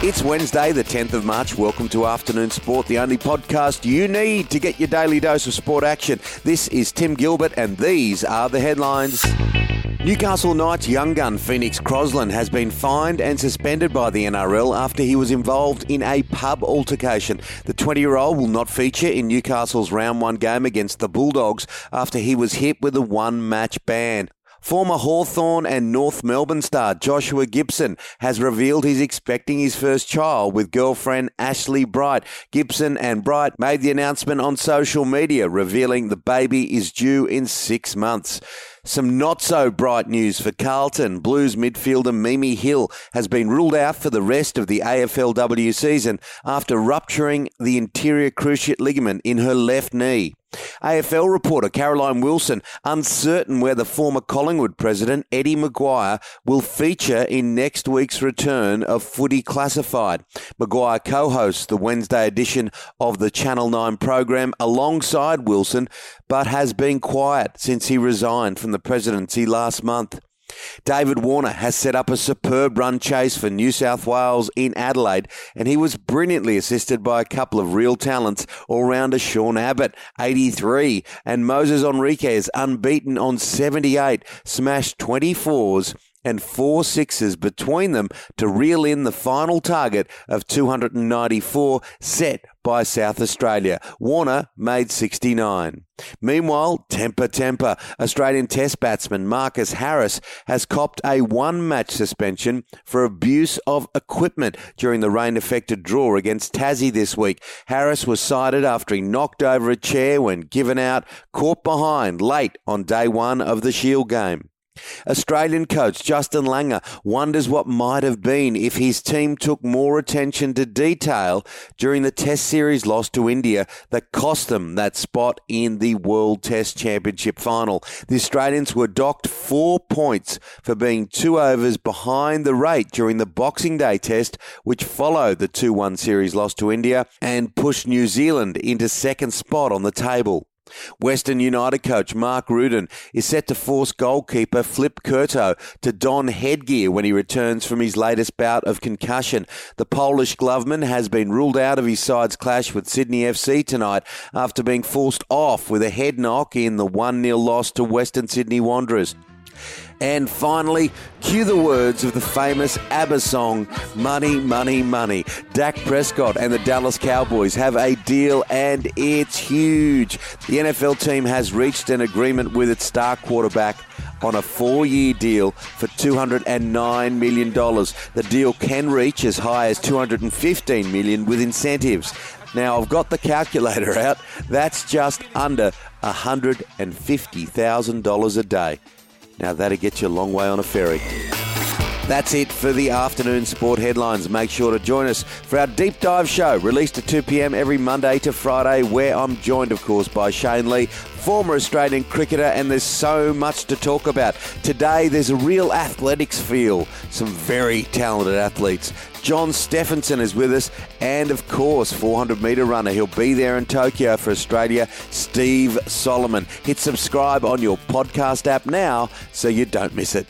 It's Wednesday, the 10th of March. Welcome to Afternoon Sport, the only podcast you need to get your daily dose of sport action. This is Tim Gilbert, and these are the headlines. Newcastle Knights young gun Phoenix Crossland has been fined and suspended by the NRL after he was involved in a pub altercation. The 20 year old will not feature in Newcastle's round one game against the Bulldogs after he was hit with a one match ban. Former Hawthorn and North Melbourne star Joshua Gibson has revealed he's expecting his first child with girlfriend Ashley Bright. Gibson and Bright made the announcement on social media, revealing the baby is due in six months. Some not so bright news for Carlton. Blues midfielder Mimi Hill has been ruled out for the rest of the AFLW season after rupturing the anterior cruciate ligament in her left knee. AFL reporter Caroline Wilson uncertain where the former Collingwood president Eddie McGuire will feature in next week's return of Footy Classified. McGuire co-hosts the Wednesday edition of the Channel 9 program alongside Wilson, but has been quiet since he resigned from the presidency last month. David Warner has set up a superb run chase for New South Wales in Adelaide, and he was brilliantly assisted by a couple of real talents, all-rounder Sean Abbott, 83, and Moises Henriques, unbeaten on 78, smashed 24s and four sixes between them to reel in the final target of 294 set by South Australia. Warner made 69. Meanwhile, temper temper. Australian Test batsman Marcus Harris has copped a one match suspension for abuse of equipment during the rain affected draw against Tassie this week. Harris was cited after he knocked over a chair when given out, caught behind late on day one of the Shield game. Australian coach Justin Langer wonders what might have been if his team took more attention to detail during the Test Series loss to India that cost them that spot in the World Test Championship final. The Australians were docked four points for being two overs behind the rate during the Boxing Day Test, which followed the 2 1 series loss to India and pushed New Zealand into second spot on the table. Western United coach Mark Rudan is set to force goalkeeper Filip Kurto to don headgear when he returns from his latest bout of concussion. The Polish gloveman has been ruled out of his side's clash with Sydney FC tonight after being forced off with a head knock in the 1 0 loss to Western Sydney Wanderers. And finally, cue the words of the famous ABBA song, Money, Money, Money. Dak Prescott and the Dallas Cowboys have a deal and it's huge. The NFL team has reached an agreement with its star quarterback on a four year deal for $209 million. The deal can reach as high as 215 million with incentives. Now, I've got the calculator out. That's just under $150,000 a day. Now that'll get you a long way on a ferry. That's it for the afternoon sport headlines. Make sure to join us for our deep dive show, released at 2 p.m. every Monday to Friday, where I'm joined, of course, by Shane Lee, former Australian cricketer, and there's so much to talk about. Today, there's a real athletics feel, some very talented athletes. John Steffensen is with us, and of course, 400 metre runner. He'll be there in Tokyo for Australia, Steve Solomon. Hit subscribe on your podcast app now so you don't miss it.